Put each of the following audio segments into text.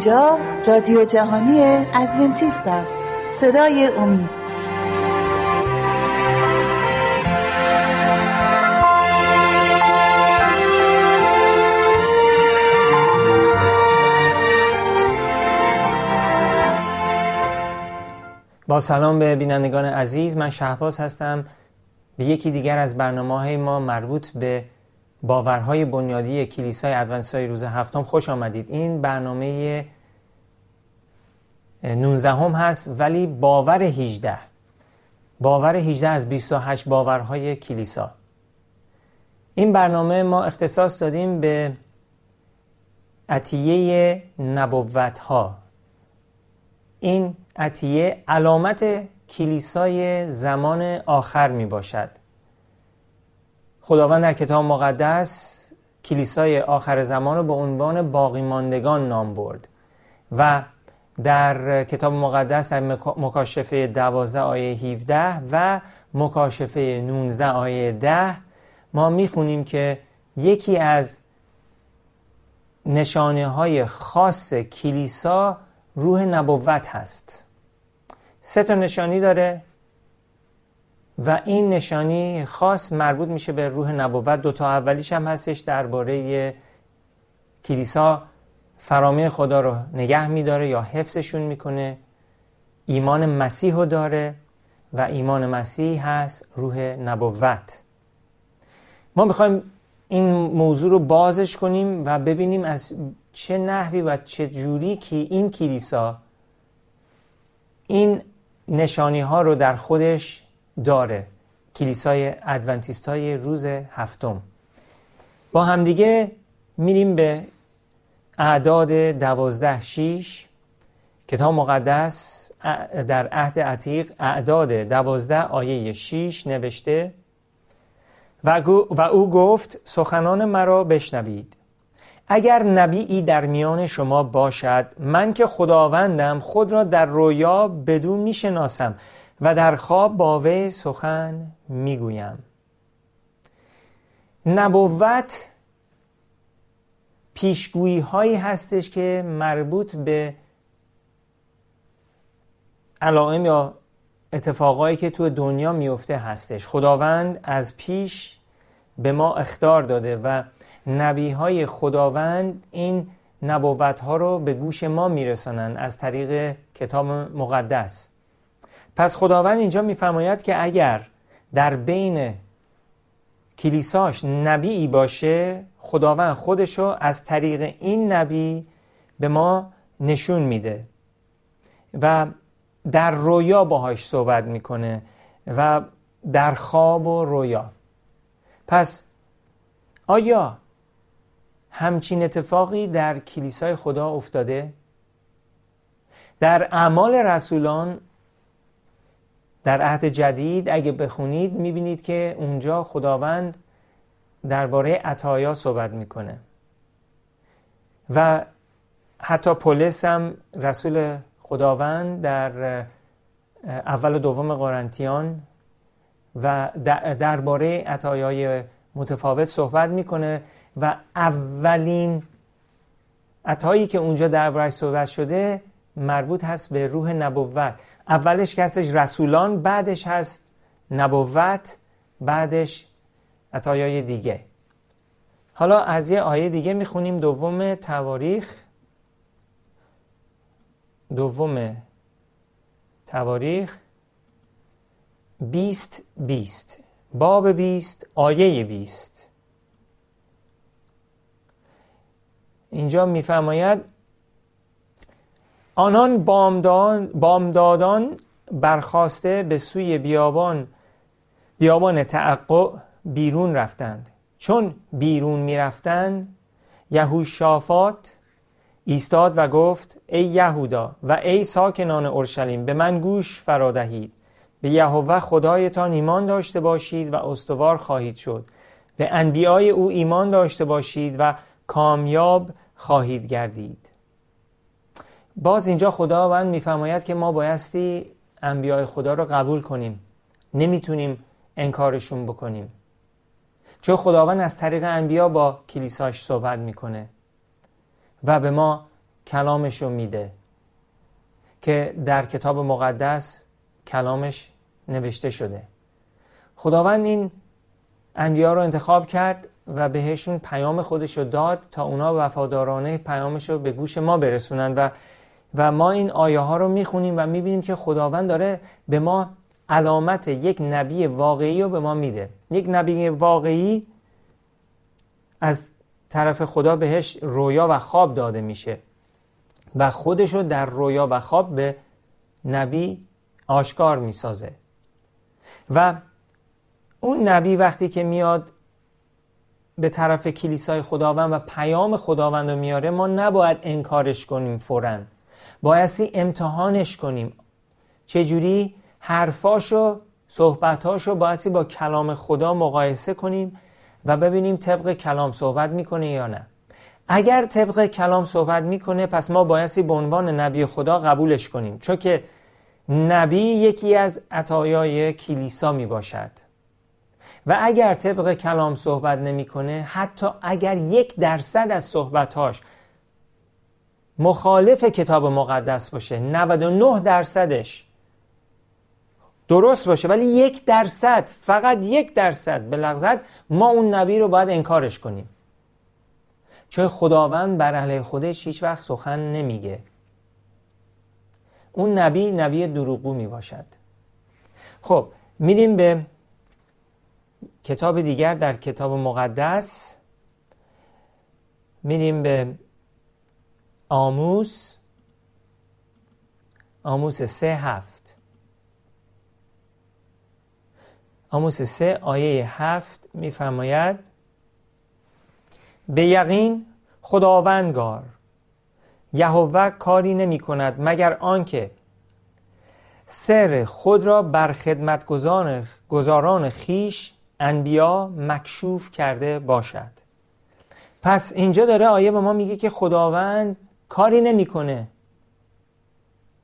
اینجا رادیو جهانی ادونتیست است. صدای امید. با سلام به بینندگان عزیز. من شهباز هستم. به یکی دیگر از برنامه های ما مربوط به باورهای بنیادی کلیسای ادونتیستای روز هفتم خوش آمدید. این برنامه 19 هم هست ولی باور 18 باور 18 از 28 باورهای کلیسا. این برنامه ما اختصاص دادیم به عطیه نبوت ها این عطیه علامت کلیسای زمان آخر می باشد خداوند در کتاب مقدس کلیسای آخر زمان رو به عنوان باقی ماندگان نام برد و در کتاب مقدس در مکاشفه 12 آیه 17 و مکاشفه 19 آیه 10 ما می‌خونیم که یکی از نشانه های خاص کلیسا روح نبوت هست. سه تا نشانی داره. و این نشانی خاص مربوط میشه به روح نبوت. دو تا اولیش هم هستش درباره کلیسا. فرامه خدا رو نگه میداره یا حفظشون می‌کنه. ایمان مسیح رو داره و ایمان مسیح هست روح نبوت. ما می‌خوایم این موضوع رو بازش کنیم و ببینیم از چه نحوی و چه جوری که این کلیسا این نشانی ها رو در خودش داره. کلیسای ادونتیست های روز هفتم. با همدیگه میریم به اعداد دوازده شیش. کتاب مقدس در عهد عتیق اعداد دوازده آیه شیش نوشته و, او گفت سخنان مرا بشنوید. اگر نبیی در میان شما باشد من که خداوندم خود را در رویا بدون می‌شناسم. و در خواب با وی سخن می‌گویم. نبوت پیشگویی هایی هستش که مربوط به علائم یا اتفاقایی که تو دنیا میفته هستش. خداوند از پیش به ما اختار داده و نبی های خداوند این نبوت ها رو به گوش ما میرسانند از طریق کتاب مقدس. پس خداوند اینجا میفرماید که اگر در بین کلیساش نبی باشه خداوند خودشو از طریق این نبی به ما نشون میده و در رویا باهاش صحبت می‌کنه و در خواب و رویا پس آیا همچین اتفاقی در کلیسای خدا افتاده؟ در اعمال رسولان در عهد جدید اگه بخونید می‌بینید که اونجا خداوند درباره عطایا صحبت می‌کنه. و حتی پولس هم رسول خداوند در اول و دوم قرنتیان و درباره عطایای متفاوت صحبت می‌کنه و اولین عطایی که اونجا دربارش صحبت شده مربوط هست به روح نبوت. اولش که هستش رسولان بعدش هست نبوت بعدش عطایای دیگه. حالا از یه آیه دیگه می‌خونیم دوم تواریخ. دوم تواریخ. بیست بیست. باب بیست آیه بیست. اینجا میفرماید آنان بامدادان برخواسته به سوی بیابان بیابان تعقع بیرون رفتند. چون بیرون می‌رفتند یهوشافات ایستاد و گفت ای یهودا و ای ساکنان اورشلیم به من گوش فرادهید به یهوه خدایتان ایمان داشته باشید و استوار خواهید شد. به انبیای او ایمان داشته باشید و کامیاب خواهید گردید. باز اینجا خداوند میفرماید که ما بایستی انبیاء خدا رو قبول کنیم. نمی‌تونیم انکارشون بکنیم. چون خداوند از طریق انبیا با کلیساش صحبت می‌کنه و به ما کلامش رو میده که در کتاب مقدس کلامش نوشته شده. خداوند این انبیا رو انتخاب کرد و بهشون پیام خودش رو داد تا اونا وفادارانه پیامش رو به گوش ما برسونن و و ما این آیه ها رو می‌خونیم و می‌بینیم که خداوند داره به ما علامت یک نبی واقعی رو به ما میده. یک نبی واقعی از طرف خدا بهش رویا و خواب داده میشه و خودش رو در رویا و خواب به نبی آشکار می‌سازه. و اون نبی وقتی که میاد به طرف کلیسای خداوند و پیام خداوند رو میاره ما نباید انکارش کنیم فورا. بایستی امتحانش کنیم. چجوری؟ حرفاشو صحبتاشو بایستی با کلام خدا مقایسه کنیم و ببینیم طبق کلام صحبت می‌کنه یا نه. اگر طبق کلام صحبت می‌کنه پس ما بایستی به عنوان نبی خدا قبولش کنیم. چون که نبی یکی از عطایای کلیسا می باشد و اگر طبق کلام صحبت نمی‌کنه حتی اگر یک درصد از صحبتاش مخالف کتاب مقدس باشه 99 درصدش درست باشه ولی یک درصد فقط یک درصد به لغزت ما اون نبی رو باید انکارش کنیم. چون خداوند بر اهل خودش هیچ وقت سخن نمیگه. اون نبی نبی دروغو می باشد خب میریم به کتاب دیگر در کتاب مقدس. میریم به آموس آموس سه هفت. آموس سه آیه هفت میفرماید به یقین خداوندگار یهوه کاری نمی کند مگر آنکه سر خود را بر خدمتگزاران گزاران خیش انبیا مکشوف کرده باشد. پس اینجا داره آیه به ما میگه که خداوند کاری نمی‌کنه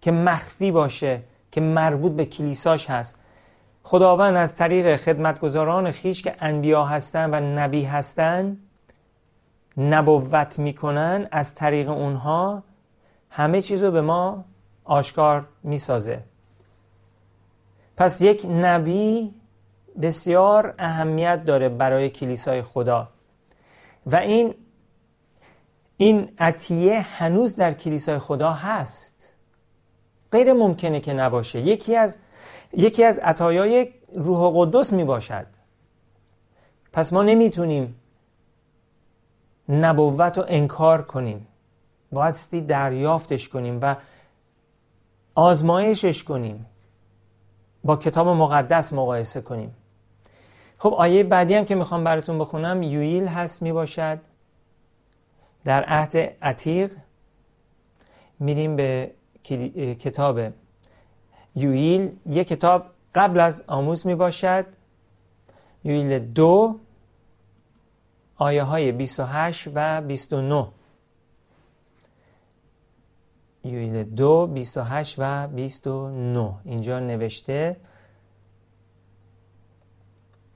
که مخفی باشه که مربوط به کلیساش هست. خداوند از طریق خدمتگزاران خیش که انبیا هستند و نبی هستند نبوت می‌کنن از طریق اونها همه چیز رو به ما آشکار می‌سازه. پس یک نبی بسیار اهمیت داره برای کلیسای خدا. و این این عطیه هنوز در کلیسای خدا هست. غیر ممکنه که نباشه. یکی از یکی از عطایای روح قدس می باشد پس ما نمی‌تونیم نبوت رو انکار کنیم. بایستی دریافتش کنیم و آزمایشش کنیم. با کتاب مقدس مقایسه کنیم. خب آیه بعدی هم که می‌خوام براتون بخونم یویل هست می‌باشد. در عهد عتیق میریم به کتاب یویل. یک کتاب قبل از آموز می‌باشد. یویل دو آیه های 28 و 29 یویل دو 28 و 29 اینجا نوشته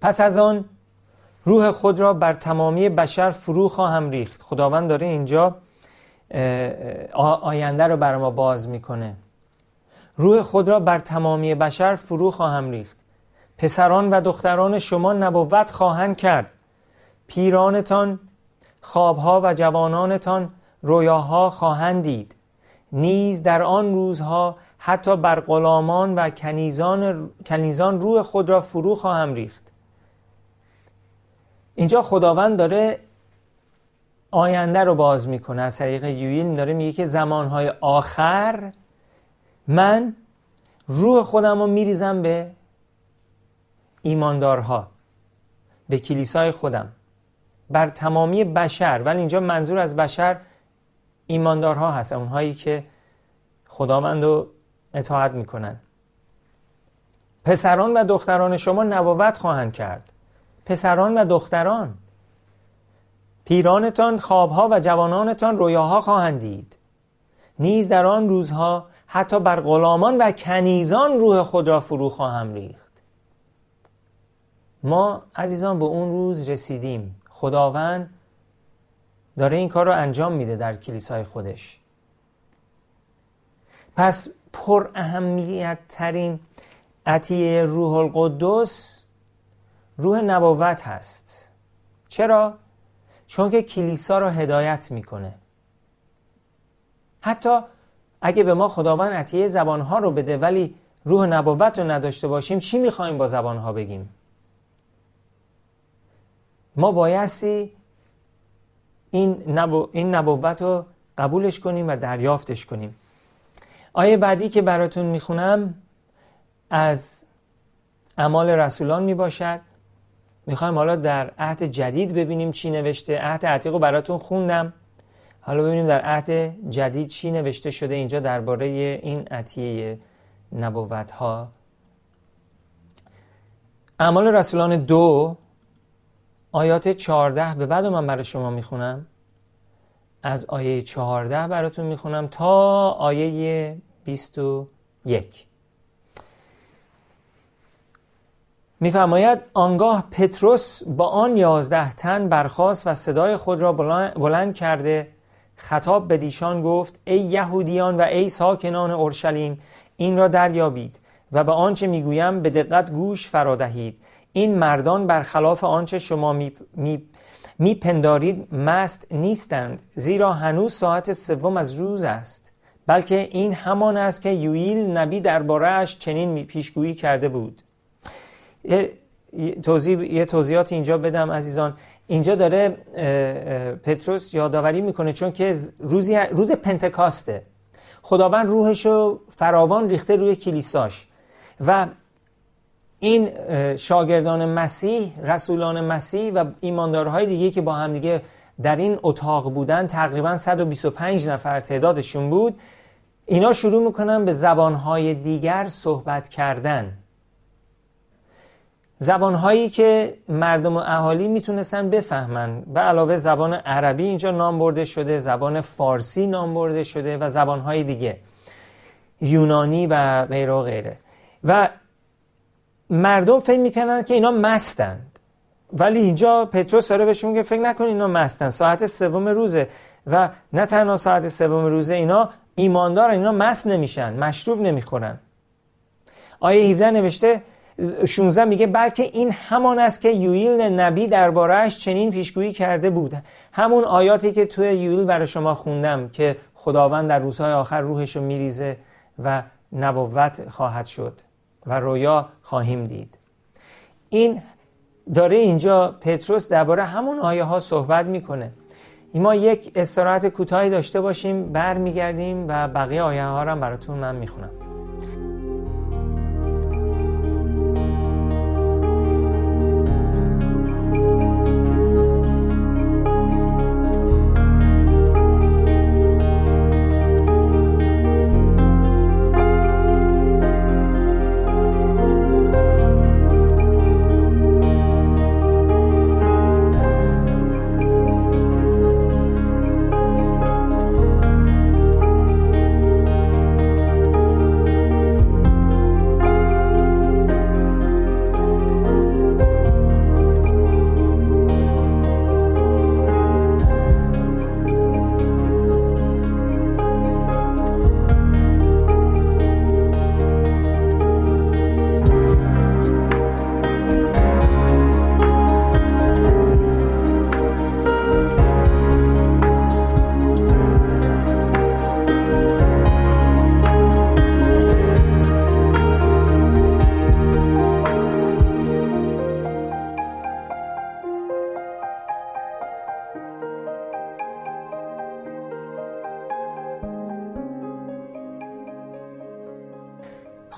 پس از آن روح خود را بر تمامی بشر فرو خواهم ریخت. خداوند داره اینجا آینده رو بر ما باز می‌کنه. روح خود را بر تمامی بشر فرو خواهم ریخت. پسران و دختران شما نبوت خواهند کرد. پیرانتان خوابها و جوانانتان رویاها خواهند دید نیز در آن روزها حتی بر غلامان و کنیزان, کنیزان روح خود را فرو خواهم ریخت. اینجا خداوند داره آینده رو باز می‌کنه. از طریق یویل داره میگه که زمانهای آخر من روح خودم رو میریزم به ایماندارها به کلیسای خودم بر تمامی بشر. ولی اینجا منظور از بشر ایماندارها هست اونهایی که خداوند رو اطاعت می‌کنن. پسران و دختران شما نبوت خواهند کرد. پسران و دختران. پیرانتان خوابها و جوانانتان رویاها خواهند دید. نیز در آن روزها حتی بر غلامان و کنیزان روح خود را فرو خواهم ریخت. ما عزیزان به اون روز رسیدیم. خداوند داره این کار رو انجام میده در کلیسای خودش. پس پر اهمیت ترین عطیه روح القدس روح نبوت هست. چرا؟ چون که کلیسا را هدایت می‌کنه. حتی اگه به ما خداوند عطیه زبانها رو بده ولی روح نبوت رو نداشته باشیم چی می‌خوایم با زبانها بگیم؟ ما بایستی این, نبو... این نبوت رو قبولش کنیم و دریافتش کنیم. آیه بعدی که براتون می‌خونم از اعمال رسولان می‌باشد. می‌خوایم حالا در عهد جدید ببینیم چی نوشته. عهد عتیق رو براتون خوندم. حالا ببینیم در عهد جدید چی نوشته شده اینجا درباره این عطیه نبوت ها اعمال رسولان دو آیات 14 به بعد من برای شما می‌خونم. از آیه 14 براتون می‌خونم تا آیه 21 میفرماید آنگاه پتروس با آن یازده تن برخاست و صدای خود را بلند کرده خطاب به دیشان گفت ای یهودیان و ای ساکنان اورشلیم این را دریابید و به آنچه می‌گویم به دقت گوش فرادهید این مردان برخلاف آنچه شما میپندارید می مست نیستند زیرا هنوز ساعت سوم از روز است. بلکه این همان است که یویل نبی دربارهش چنین پیشگویی کرده بود. یه توضیح یه توضیحات اینجا بدم عزیزان. اینجا داره پتروس یادآوری می‌کنه چون که روزی روز پنتکاسته. خداوند روحشو فراوان ریخته روی کلیساش. و این شاگردان مسیح رسولان مسیح و ایماندارهای دیگه که با هم دیگه در این اتاق بودن تقریبا 125 نفر تعدادشون بود اینا شروع می‌کنن به زبانهای دیگر صحبت کردن. زبانهایی که مردم و اهالی می‌تونستن بفهمن. به علاوه زبان عربی اینجا نام برده شده زبان فارسی نام برده شده و زبانهای دیگه. یونانی و غیره و غیره. و مردم فکر می‌کنن که اینا مستند. ولی اینجا پتروس داره بهشون میگه فکر نکن اینا مستند. ساعت سوم روزه. و نه تنها ساعت سوم روزه اینا ایماندارن. اینا مست نمیشن. مشروب نمی‌خورن. آیه 17 نوشته 16 میگه بلکه این همان است که یویل نبی دربارهش چنین پیشگویی کرده بود. همون آیاتی که توی یویل برای شما خوندم که خداوند در روزهای آخر روحش رو میریزه و نبوت خواهد شد و رویا خواهیم دید. این داره اینجا پتروس درباره همون آیه ها صحبت می‌کنه. ما یک استراحت کوتاهی داشته باشیم برمیگردیم و بقیه آیه ها رو براتون من می‌خونم.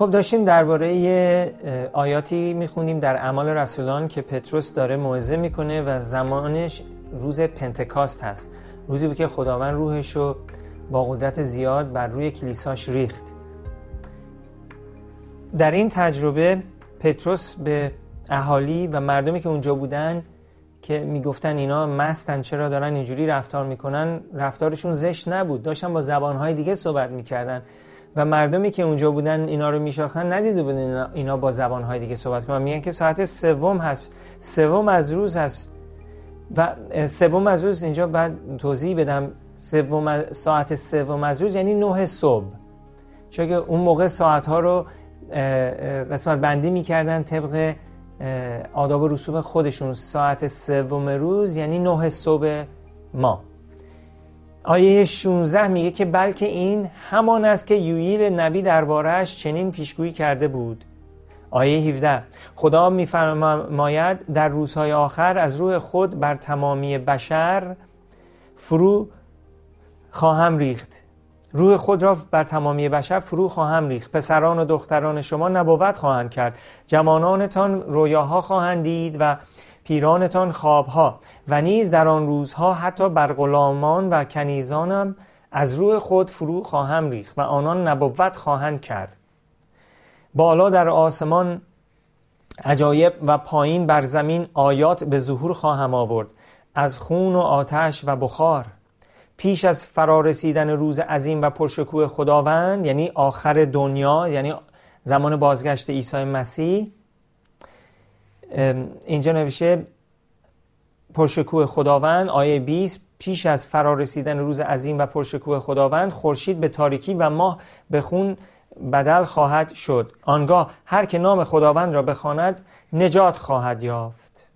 خب داشتیم درباره آیاتی می‌خونیم در اعمال رسولان که پتروس داره موعظه می‌کنه و زمانش روز پنتکاست هست. روزی بود که خداوند روحش رو با قدرت زیاد بر روی کلیساش ریخت. در این تجربه پتروس به اهالی و مردمی که اونجا بودن که می‌گفتن اینا مستن چرا دارن اینجوری رفتار می‌کنن رفتارشون زشت نبود. داشتن با زبانهای دیگه صحبت می‌کردن. و مردمی که اونجا بودن اینا رو میشاختن ندیده بودن اینا با زبانهای دیگه صحبت کنن. میگن که ساعت سوم هست. سوم از روز هست. و سوم از روز اینجا بعد توضیح بدم. سوم ساعت سوم از روز یعنی نه صبح. چون که اون موقع ساعت ها رو قسمت بندی می‌کردن طبق آداب و رسوم خودشون. ساعت سوم روز یعنی نه صبح ما. آیه 16 میگه که بلکه این همان است که یویل نبی دربارهش چنین پیشگویی کرده بود. آیه 17 خدا میفرماید در روزهای آخر از روح خود بر تمامی بشر فرو خواهم ریخت. روح خود را بر تمامی بشر فرو خواهم ریخت. پسران و دختران شما نبوت خواهند کرد. جوانانتان رویاها خواهند دید و پیرانتان خوابها و نیز در آن روزها حتی بر غلامان و کنیزانم از روح خود فرو خواهم ریخت و آنان نبوت خواهند کرد. بالا در آسمان عجایب و پایین بر زمین آیات به ظهور خواهم آورد از خون و آتش و بخار. پیش از فرارسیدن روز عظیم و پرشکوه خداوند یعنی آخر دنیا یعنی زمان بازگشت عیسی مسیح اینجا نوشته پرشکوه خداوند آیه 20 پیش از فرارسیدن روز عظیم و پرشکوه خداوند خورشید به تاریکی و ماه به خون بدل خواهد شد. آنگاه هر که نام خداوند را بخواند نجات خواهد یافت.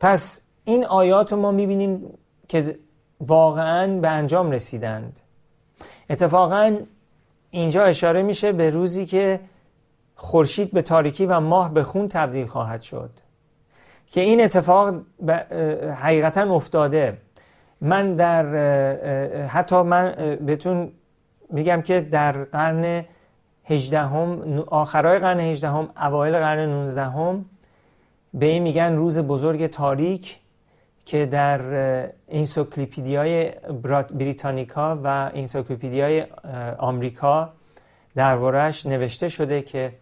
پس این آیات ما می‌بینیم که واقعا به انجام رسیدند. اتفاقا اینجا اشاره میشه به روزی که خورشید به تاریکی و ماه به خون تبدیل خواهد شد. که این اتفاق حقیقتا افتاده. من در حتی من بهتون میگم که در قرن هجدهم آخرای قرن هجدهم اوایل قرن نوزدهم به این میگن روز بزرگ تاریک که در انسوکلیپیدیای بریتانیکا و انسوکلیپیدیای آمریکا دربارهش نوشته شده که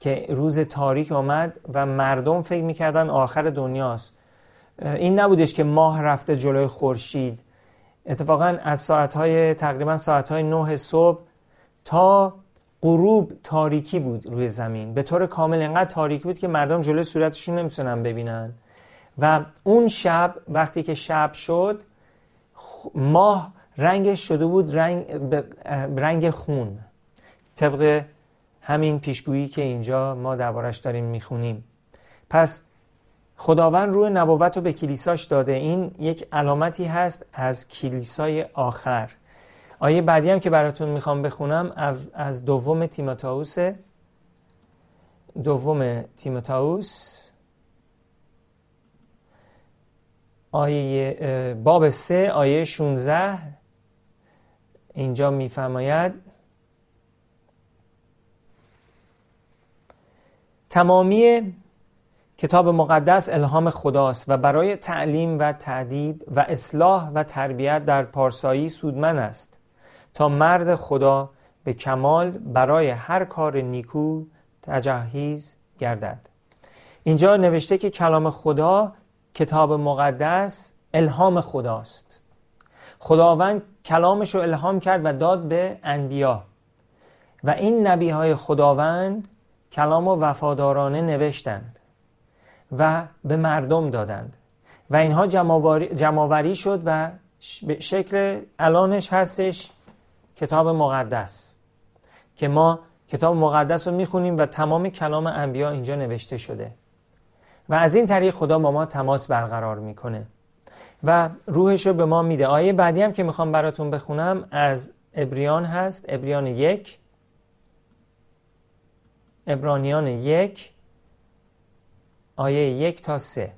که روز تاریک آمد و مردم فکر می‌کردن آخر دنیاست. این نبودش که ماه رفته جلوی خورشید. اتفاقا از ساعتهای تقریبا ساعتهای نه صبح تا غروب تاریکی بود روی زمین. به طور کامل انقدر تاریکی بود که مردم جلوی صورتشون نمی‌تونن ببینن. و اون شب وقتی که شب شد ماه رنگش شده بود رنگ, رنگ خون. طبق همین پیشگویی که اینجا ما دربارش داریم می‌خونیم. پس خداوند روی نبوت رو به کلیساش داده. این یک علامتی هست از کلیسای آخر. آیه بعدی هم که براتون می‌خوام بخونم از دوم تیموتائوس. دوم تیموتائوس. آیه باب سه آیه 16 اینجا میفرماید تمامی کتاب مقدس الهام خداست و برای تعلیم و تعدیب و اصلاح و تربیت در پارسایی سودمن است تا مرد خدا به کمال برای هر کار نیکو تجهیز گردد. اینجا نوشته که کلام خدا کتاب مقدس الهام خداست. خداوند کلامش رو الهام کرد و داد به انبیا و این نبی های خداوند کلام و وفادارانه نوشتند و به مردم دادند و اینها جمعوری شد و شکل الانش هستش کتاب مقدس که ما کتاب مقدس رو می‌خونیم و تمام کلام انبیا اینجا نوشته شده و از این طریق خدا با ما تماس برقرار می‌کنه و روحش رو به ما میده. آیه بعدی هم که می‌خوام براتون بخونم از ابریان هست ابریان یک. ابرانیان یک آیه یک تا سه.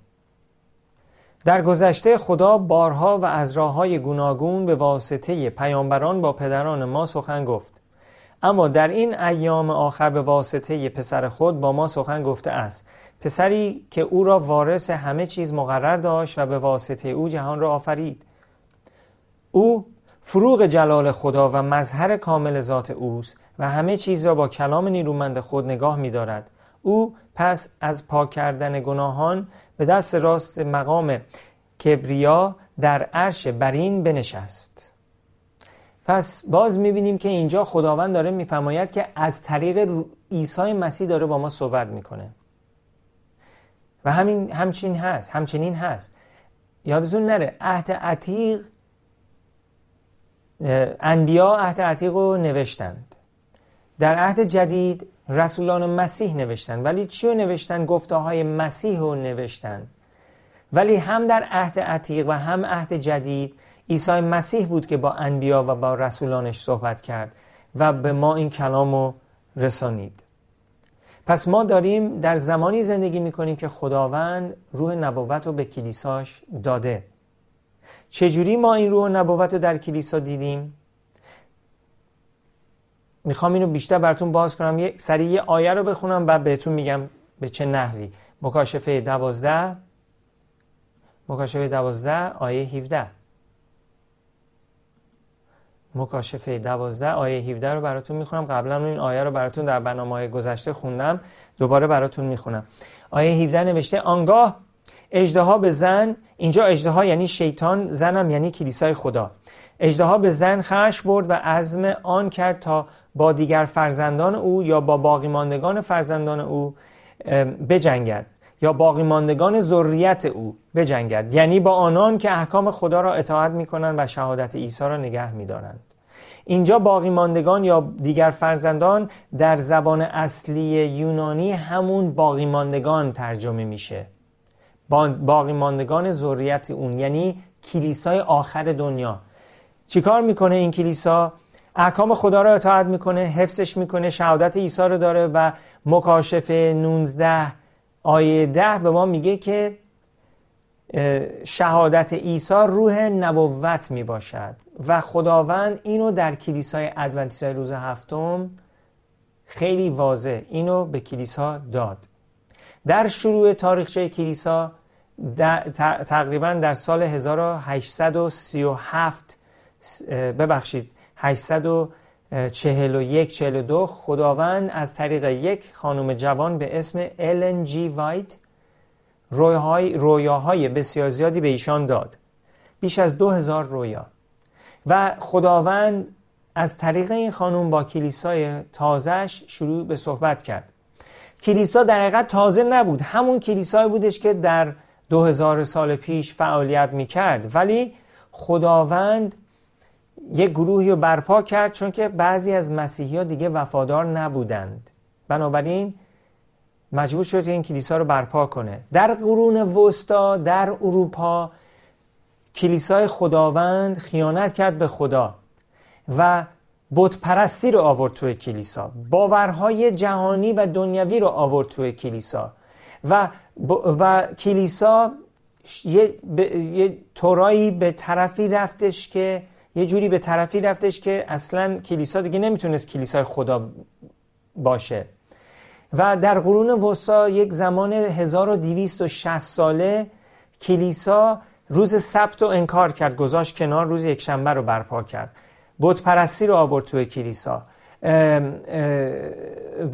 در گذشته خدا بارها و از راه های گوناگون به واسطه پیامبران با پدران ما سخن گفت. اما در این ایام آخر به واسطه پسر خود با ما سخن گفته است. پسری که او را وارث همه چیز مقرر داشت و به واسطه او جهان را آفرید. او فروغ جلال خدا و مظهر کامل ذات اوست و همه چیز را با کلام نیرومند خود نگاه می دارد. او پس از پاک کردن گناهان به دست راست مقام کبریا در عرش برین بنشست. پس باز می‌بینیم که اینجا خداوند داره میفرماید که از طریق عیسی مسیح داره با ما صحبت می‌کنه. و همین همچین هست همچنین هست. یادتون نره عهد عتیق انبیا عهد عتیق رو نوشتند. در عهد جدید رسولان مسیح نوشتن ولی چی رو نوشتن؟ گفته های مسیح رو نوشتن ولی هم در عهد عتیق و هم عهد جدید عیسی مسیح بود که با انبیا و با رسولانش صحبت کرد و به ما این کلام رو رسانید. پس ما داریم در زمانی زندگی می‌کنیم که خداوند روح نبوت رو به کلیساش داده. چجوری ما این روح نبوت رو در کلیسا دیدیم؟ می‌خوام اینو بیشتر براتون باز کنم. یه سریع یه آیه رو بخونم و بهتون میگم به چه نحوی. مکاشفه دوازده. مکاشفه دوازده آیه 17 مکاشفه دوازده آیه 17 رو براتون می‌خونم. قبلا این آیه رو براتون در برنامه گذشته خوندم. دوباره براتون می‌خونم. آیه 17 نوشته آنگاه اجدها به زن اینجا اجدها یعنی شیطان زنم یعنی کلیسای خدا. اجدها به زن خش برد و عزم آن کرد تا با دیگر فرزندان او یا با باقی ماندگان فرزندان او بجنگد یا باقی ماندگان ذریت او بجنگد. یعنی با آنان که احکام خدا را اطاعت می کنند و شهادت عیسی را نگه می دارند. اینجا باقی ماندگان یا دیگر فرزندان در زبان اصلی یونانی همون باقی ماندگان ترجمه میشه. باقی ماندگان ذریت اون یعنی کلیسای آخر دنیا. چیکار می‌کنه این کلیسا؟ احکام خدا را اطاعت می‌کنه حفظش می‌کنه شهادت عیسی رو داره و مکاشفه 19 آیه 10 به ما میگه که شهادت عیسی روح نبوت می باشد و خداوند اینو در کلیسای ادونتیستای روز هفتم خیلی واضح اینو به کلیسا داد. در شروع تاریخچه کلیسا تقریبا در سال 1837 ببخشید 841 42 خداوند از طریق یک خانم جوان به اسم الن جی وایت رویاهای بسیار زیادی به ایشان داد. بیش از دو هزار رویا. و خداوند از طریق این خانم با کلیسای تازهش شروع به صحبت کرد. کلیسا در حقیقت تازه نبود. همون کلیسای بودش که در دو هزار سال پیش فعالیت می کرد ولی خداوند یک گروهی رو برپا کرد چون که بعضی از مسیحی ها دیگه وفادار نبودند. بنابراین مجبور شد این کلیسا رو برپا کنه. در قرون وسطا در اروپا کلیسای خداوند خیانت کرد به خدا و بت پرستی رو آورد توی کلیسا. باورهای جهانی و دنیوی رو آورد توی کلیسا. و, و کلیسا یه, یه طورایی به طرفی رفتش که یه جوری به طرفی رفتش که اصلا کلیسا دیگه نمی‌تونست کلیسای خدا باشه. و در قرون وسطا یک زمان 1260 ساله کلیسا روز سبت رو انکار کرد گذاشت کنار روز یک شنبه رو برپا کرد. بود پرستی رو آورد توی کلیسا.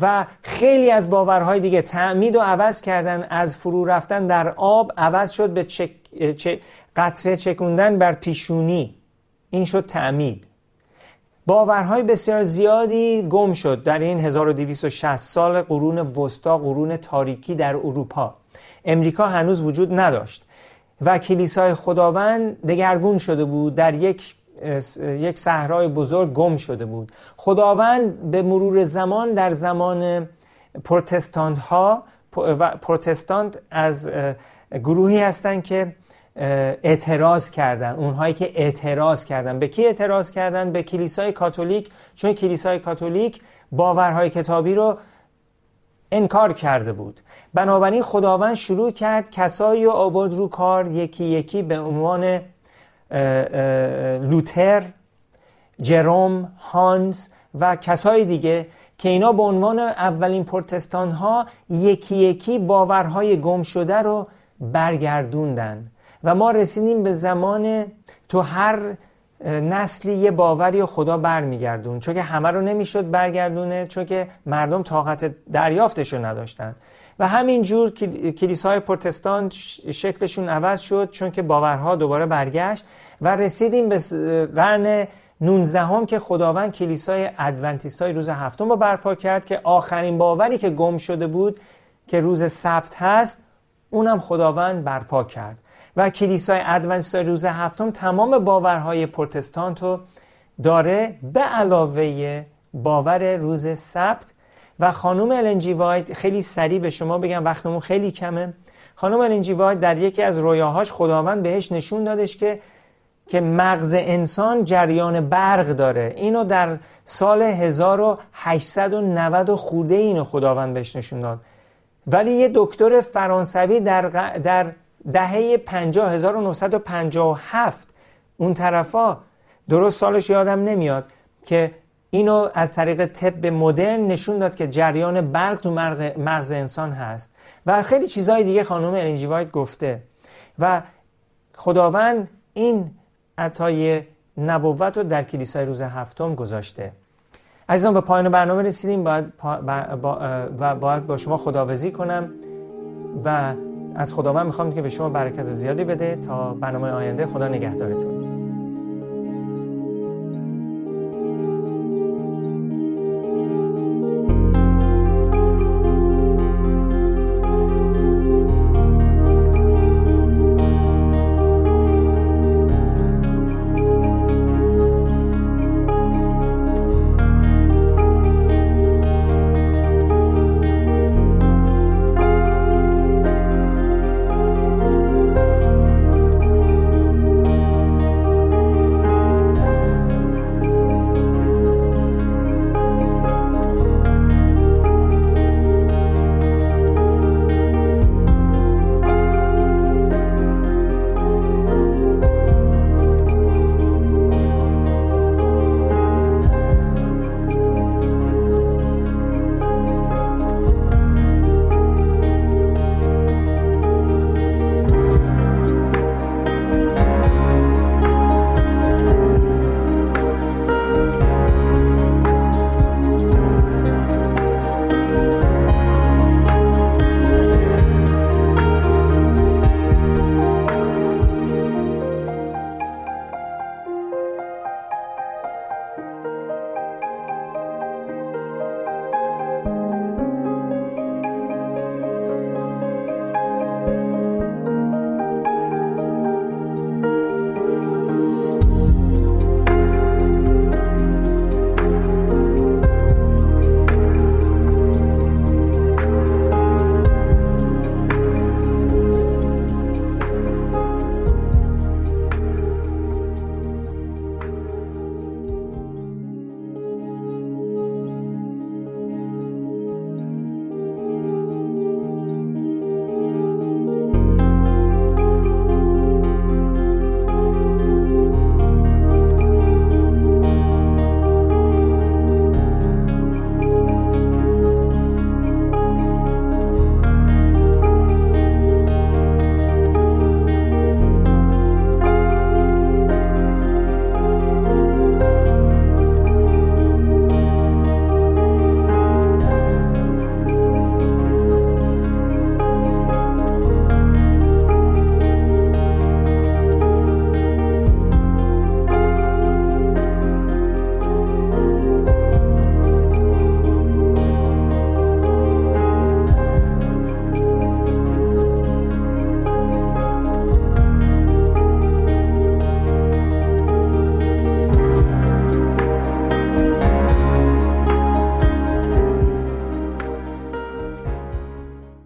و خیلی از باورهای دیگه تعمید و عوض کردن از فرو رفتن در آب عوض شد به چک، قطره چکوندن بر پیشونی. این شد تعمید. باورهای بسیار زیادی گم شد در این 1260 سال قرون وسطا قرون تاریکی در اروپا. امریکا هنوز وجود نداشت و کلیسای خداوند دگرگون شده بود. در یک یک صحرای بزرگ گم شده بود. خداوند به مرور زمان در زمان پروتستانت ها پروتستانت از گروهی هستند که اعتراض کردن اونهایی که اعتراض کردن. به کی اعتراض کردن؟ به کلیسای کاتولیک. چون کلیسای کاتولیک باورهای کتابی رو انکار کرده بود. بنابراین خداوند شروع کرد کسایی رو آورد رو کار یکی یکی به عنوان لوتر جروم هانز و کسای دیگه که اینا به عنوان اولین پرتستان ها یکی یکی باورهای گم شده رو برگردوندن. و ما رسیدیم به زمان تو هر نسلی یه باوری و خدا برمیگردون. چون که همه رو نمی‌شد برگردونه چون که مردم طاقت دریافتش رو نداشتن. و همینجور کلیسای پرتستان شکلشون عوض شد چون که باورها دوباره برگشت و رسیدیم به قرن 19 هم که خداوند کلیسای ادونتیست های روز هفتم رو برپا کرد که آخرین باوری که گم شده بود که روز سبت هست اونم خداوند برپا کرد. و کلیسای ادونتیست روز هفتم تمام باورهای پروتستانت رو داره به علاوه باور روز سبت. و خانم النجی وایت خیلی سریع به شما بگم وقتمون خیلی کمه. خانم النجی وایت در یکی از رویاهاش خداوند بهش نشون دادش که که مغز انسان جریان برق داره. اینو در سال 1890 خورده اینو خداوند بهش نشون داد. ولی یه دکتر فرانسوی در, در دهه 50 1957 اون طرفا درست سالش یادم نمیاد که اینو از طریق طب مدرن نشون داد که جریان برق تو مغز انسان هست. و خیلی چیزهای دیگه خانم الینجی وایت گفته. و خداوند این عطای نبوت رو در کلیسای روز هفتم گذاشته. عزیزان به پایان برنامه رسیدیم. باید با و باید با شما خداوزی کنم و از خداوند می‌خوام که به شما برکت زیادی بده تا برنامه آینده خدا نگهدارتون.